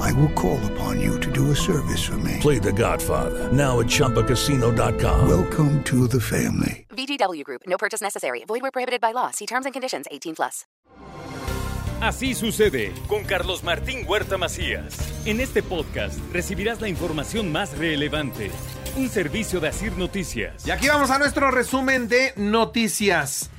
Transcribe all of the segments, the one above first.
I will call upon you to do a service for me. Play The Godfather now at ChumbaCasino.com. Welcome to the family. VGW Group. No purchase necessary. Void where prohibited by law. See terms and conditions. 18 plus. Así sucede con Carlos Martín Huerta Macías. En este podcast recibirás la información más relevante. Un servicio de Asir Noticias. Y aquí vamos a nuestro resumen de noticias.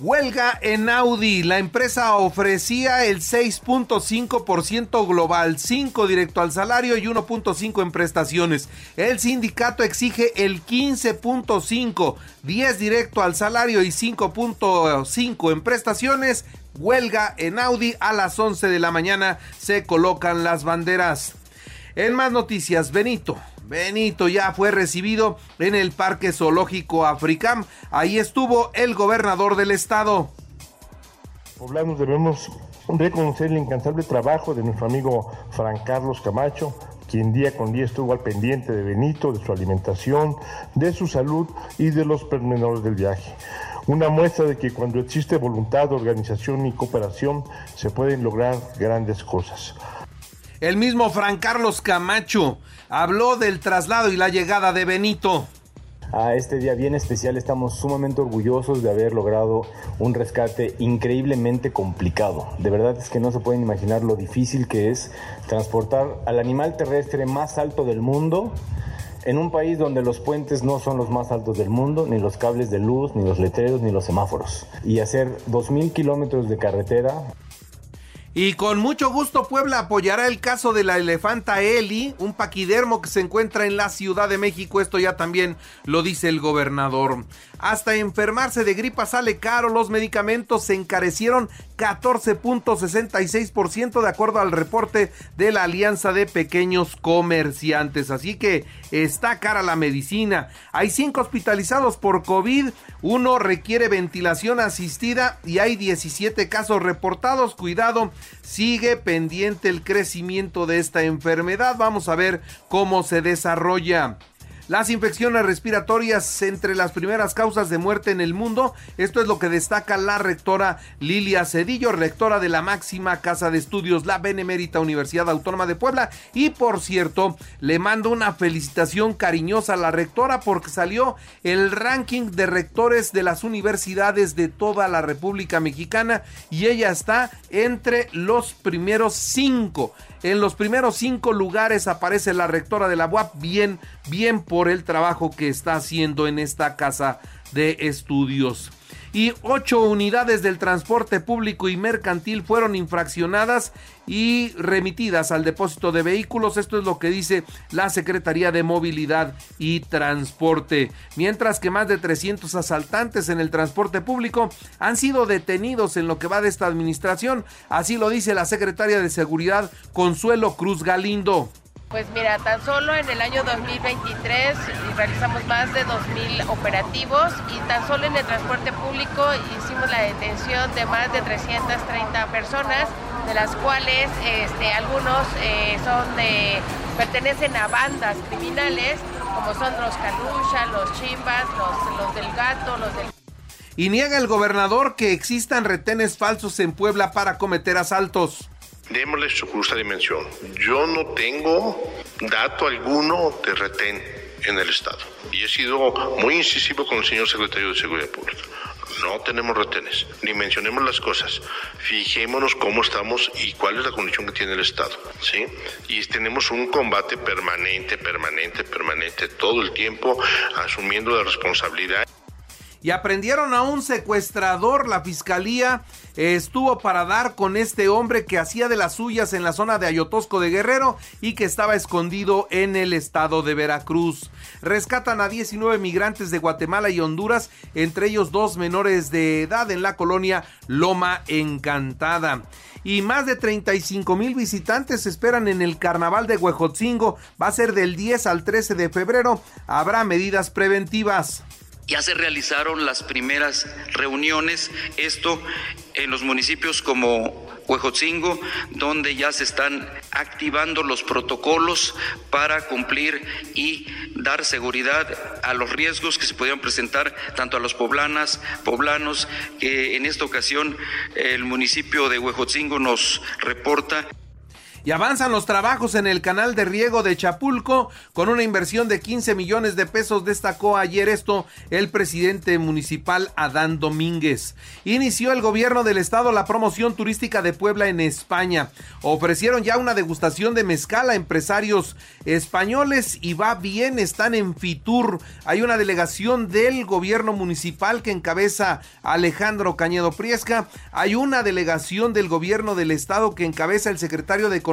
Huelga en Audi. La empresa ofrecía el 6.5% global, 5 directo al salario y 1.5 en prestaciones. El sindicato exige el 15.5, 10 directo al salario y 5.5 en prestaciones. Huelga en Audi a las 11 de la mañana se colocan las banderas. En más noticias, Benito. Benito ya fue recibido en el Parque Zoológico Africam. Ahí estuvo el gobernador del estado. Poblanos debemos reconocer el incansable trabajo de nuestro amigo Fran Carlos Camacho, quien día con día estuvo al pendiente de Benito, de su alimentación, de su salud y de los pormenores del viaje. Una muestra de que cuando existe voluntad, organización y cooperación se pueden lograr grandes cosas. El mismo Fran Carlos Camacho habló del traslado y la llegada de Benito. A este día bien especial estamos sumamente orgullosos de haber logrado un rescate increíblemente complicado. De verdad es que no se pueden imaginar lo difícil que es transportar al animal terrestre más alto del mundo en un país donde los puentes no son los más altos del mundo, ni los cables de luz, ni los letreros, ni los semáforos. Y hacer 2.000 kilómetros de carretera y con mucho gusto Puebla apoyará el caso de la elefanta Eli, un paquidermo que se encuentra en la Ciudad de México. Esto ya también lo dice el gobernador. Hasta enfermarse de gripa sale caro, los medicamentos se encarecieron 14.66% de acuerdo al reporte de la Alianza de Pequeños Comerciantes. Así que está cara la medicina. Hay cinco hospitalizados por COVID, uno requiere ventilación asistida y hay 17 casos reportados. Cuidado, sigue pendiente el crecimiento de esta enfermedad. Vamos a ver cómo se desarrolla. Las infecciones respiratorias entre las primeras causas de muerte en el mundo. Esto es lo que destaca la rectora Lilia Cedillo, rectora de la máxima casa de estudios, la Benemérita Universidad Autónoma de Puebla. Y por cierto, le mando una felicitación cariñosa a la rectora porque salió el ranking de rectores de las universidades de toda la República Mexicana y ella está entre los primeros cinco. En los primeros cinco lugares aparece la rectora de la UAP. Bien, bien por el trabajo que está haciendo en esta casa de estudios y ocho unidades del transporte público y mercantil fueron infraccionadas y remitidas al depósito de vehículos. Esto es lo que dice la Secretaría de Movilidad y Transporte. Mientras que más de 300 asaltantes en el transporte público han sido detenidos en lo que va de esta administración. Así lo dice la secretaria de Seguridad Consuelo Cruz Galindo. Pues mira, tan solo en el año 2023 realizamos más de 2.000 operativos y tan solo en el transporte público hicimos la detención de más de 330 personas, de las cuales este, algunos eh, son de, pertenecen a bandas criminales, como son los Calucha, los Chimbas, los, los del Gato, los del... Y niega el gobernador que existan retenes falsos en Puebla para cometer asaltos démosle su justa dimensión. Yo no tengo dato alguno de retén en el Estado. Y he sido muy incisivo con el señor secretario de Seguridad Pública. No tenemos retenes, ni mencionemos las cosas. Fijémonos cómo estamos y cuál es la condición que tiene el Estado. ¿sí? Y tenemos un combate permanente, permanente, permanente, todo el tiempo, asumiendo la responsabilidad y aprendieron a un secuestrador. La fiscalía estuvo para dar con este hombre que hacía de las suyas en la zona de Ayotosco de Guerrero y que estaba escondido en el estado de Veracruz. Rescatan a 19 migrantes de Guatemala y Honduras, entre ellos dos menores de edad en la colonia Loma Encantada y más de 35 mil visitantes esperan en el carnaval de Huejotzingo. Va a ser del 10 al 13 de febrero. Habrá medidas preventivas. Ya se realizaron las primeras reuniones, esto en los municipios como Huejotzingo, donde ya se están activando los protocolos para cumplir y dar seguridad a los riesgos que se pudieran presentar tanto a los poblanas, poblanos, que en esta ocasión el municipio de Huejotzingo nos reporta y avanzan los trabajos en el canal de riego de Chapulco con una inversión de 15 millones de pesos, destacó ayer esto el presidente municipal Adán Domínguez. Inició el gobierno del estado la promoción turística de Puebla en España. Ofrecieron ya una degustación de mezcal a empresarios españoles y va bien, están en Fitur. Hay una delegación del gobierno municipal que encabeza Alejandro Cañedo Priesca. Hay una delegación del gobierno del estado que encabeza el secretario de Economía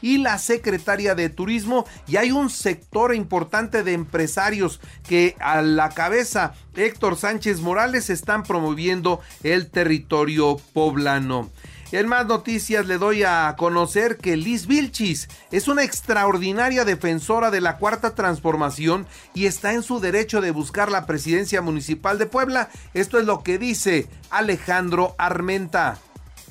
y la secretaria de Turismo y hay un sector importante de empresarios que a la cabeza Héctor Sánchez Morales están promoviendo el territorio poblano. En más noticias le doy a conocer que Liz Vilchis es una extraordinaria defensora de la cuarta transformación y está en su derecho de buscar la presidencia municipal de Puebla. Esto es lo que dice Alejandro Armenta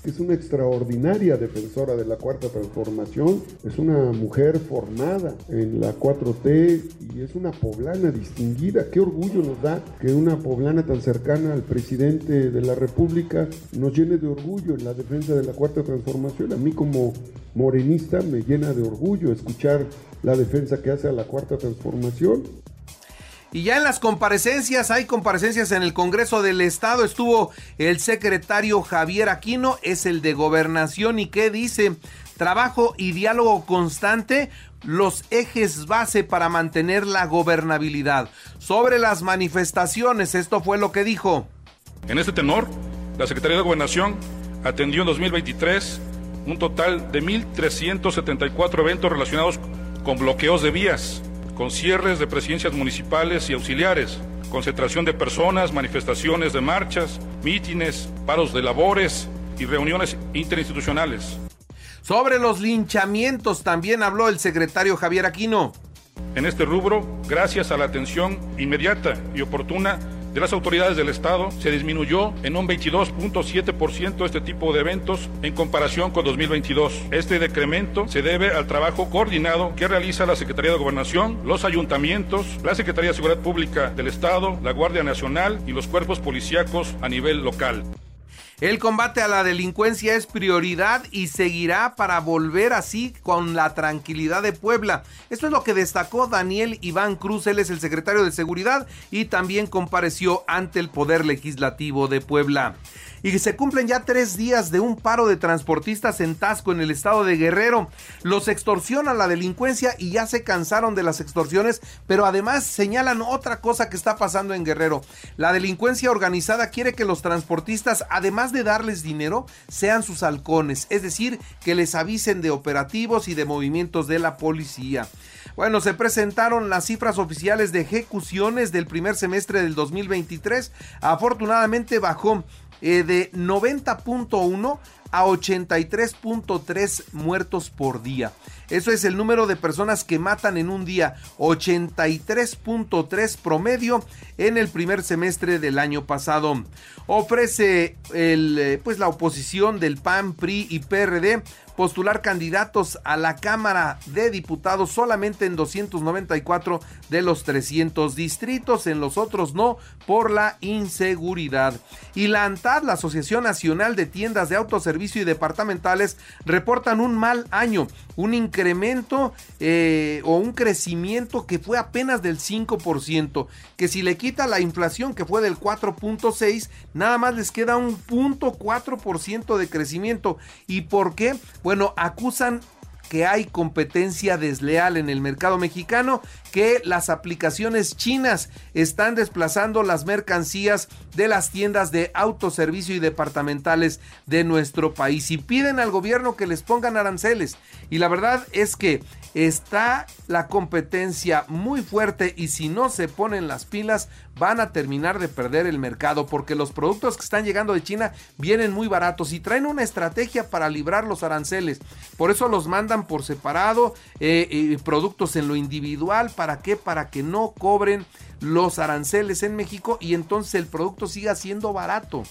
es una extraordinaria defensora de la cuarta transformación, es una mujer formada en la 4T y es una poblana distinguida. Qué orgullo nos da que una poblana tan cercana al presidente de la República nos llene de orgullo en la defensa de la cuarta transformación. A mí como morenista me llena de orgullo escuchar la defensa que hace a la cuarta transformación y ya en las comparecencias, hay comparecencias en el Congreso del Estado. Estuvo el secretario Javier Aquino, es el de gobernación. ¿Y qué dice? Trabajo y diálogo constante, los ejes base para mantener la gobernabilidad. Sobre las manifestaciones, esto fue lo que dijo. En este tenor, la Secretaría de Gobernación atendió en 2023 un total de 1.374 eventos relacionados con bloqueos de vías con cierres de presidencias municipales y auxiliares, concentración de personas, manifestaciones de marchas, mítines, paros de labores y reuniones interinstitucionales. Sobre los linchamientos también habló el secretario Javier Aquino. En este rubro, gracias a la atención inmediata y oportuna de las autoridades del Estado se disminuyó en un 22.7% este tipo de eventos en comparación con 2022. Este decremento se debe al trabajo coordinado que realiza la Secretaría de Gobernación, los ayuntamientos, la Secretaría de Seguridad Pública del Estado, la Guardia Nacional y los cuerpos policíacos a nivel local. El combate a la delincuencia es prioridad y seguirá para volver así con la tranquilidad de Puebla. Esto es lo que destacó Daniel Iván Cruz, él es el secretario de Seguridad y también compareció ante el Poder Legislativo de Puebla y se cumplen ya tres días de un paro de transportistas en Tasco, en el estado de Guerrero. Los extorsiona la delincuencia y ya se cansaron de las extorsiones, pero además señalan otra cosa que está pasando en Guerrero. La delincuencia organizada quiere que los transportistas, de darles dinero, sean sus halcones, es decir, que les avisen de operativos y de movimientos de la policía. Bueno, se presentaron las cifras oficiales de ejecuciones del primer semestre del 2023. Afortunadamente bajó eh, de 90.1 a 83.3 muertos por día. Eso es el número de personas que matan en un día, 83.3 promedio en el primer semestre del año pasado. Ofrece el, eh, pues la oposición del PAN, PRI y PRD postular candidatos a la Cámara de Diputados solamente en 294 de los 300 distritos, en los otros no, por la inseguridad. Y la ANTAD, la Asociación Nacional de Tiendas de Autoservicio y Departamentales, reportan un mal año, un incremento eh, o un crecimiento que fue apenas del 5%, que si le quita la inflación que fue del 4.6, nada más les queda un punto 4% de crecimiento. ¿Y por qué? Bueno, acusan que hay competencia desleal en el mercado mexicano, que las aplicaciones chinas están desplazando las mercancías de las tiendas de autoservicio y departamentales de nuestro país y piden al gobierno que les pongan aranceles. Y la verdad es que está la competencia muy fuerte y si no se ponen las pilas van a terminar de perder el mercado porque los productos que están llegando de China vienen muy baratos y traen una estrategia para librar los aranceles. Por eso los mandan por separado eh, productos en lo individual. ¿Para qué? Para que no cobren los aranceles en México y entonces el producto siga siendo barato.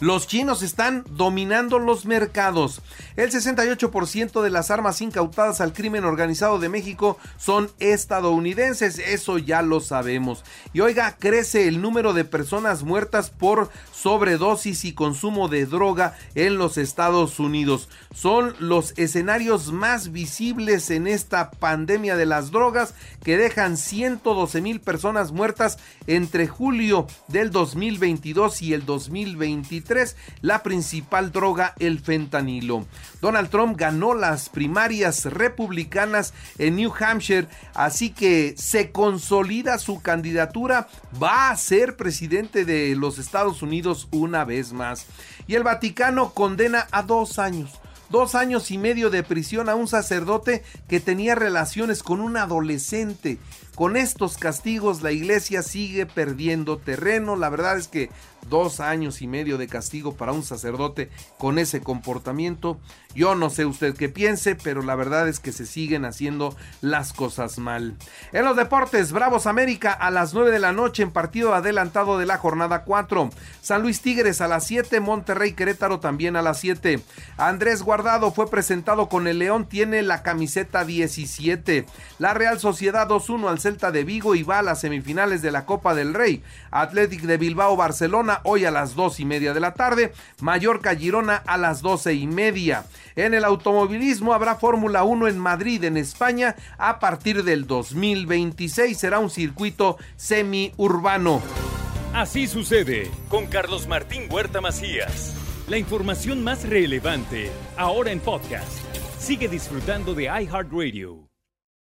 Los chinos están dominando los mercados. El 68% de las armas incautadas al crimen organizado de México son estadounidenses, eso ya lo sabemos. Y oiga, crece el número de personas muertas por sobredosis y consumo de droga en los Estados Unidos. Son los escenarios más visibles en esta pandemia de las drogas que dejan 112 mil personas muertas entre julio del 2022 y el 2023 la principal droga, el fentanilo. Donald Trump ganó las primarias republicanas en New Hampshire, así que se consolida su candidatura, va a ser presidente de los Estados Unidos una vez más. Y el Vaticano condena a dos años dos años y medio de prisión a un sacerdote que tenía relaciones con un adolescente. Con estos castigos la iglesia sigue perdiendo terreno. La verdad es que dos años y medio de castigo para un sacerdote con ese comportamiento. Yo no sé usted qué piense, pero la verdad es que se siguen haciendo las cosas mal. En los deportes, Bravos América a las 9 de la noche en partido adelantado de la jornada 4. San Luis Tigres a las 7, Monterrey Querétaro también a las 7. Andrés Guardado fue presentado con el León, tiene la camiseta 17. La Real Sociedad 2-1 al Celta de Vigo y va a las semifinales de la Copa del Rey. Athletic de Bilbao Barcelona hoy a las dos y media de la tarde, Mallorca Girona a las doce y media. En el automovilismo habrá Fórmula 1 en Madrid, en España, a partir del 2026. Será un circuito semiurbano. Así sucede con Carlos Martín Huerta Macías. La información más relevante, ahora en podcast. Sigue disfrutando de iHeartRadio.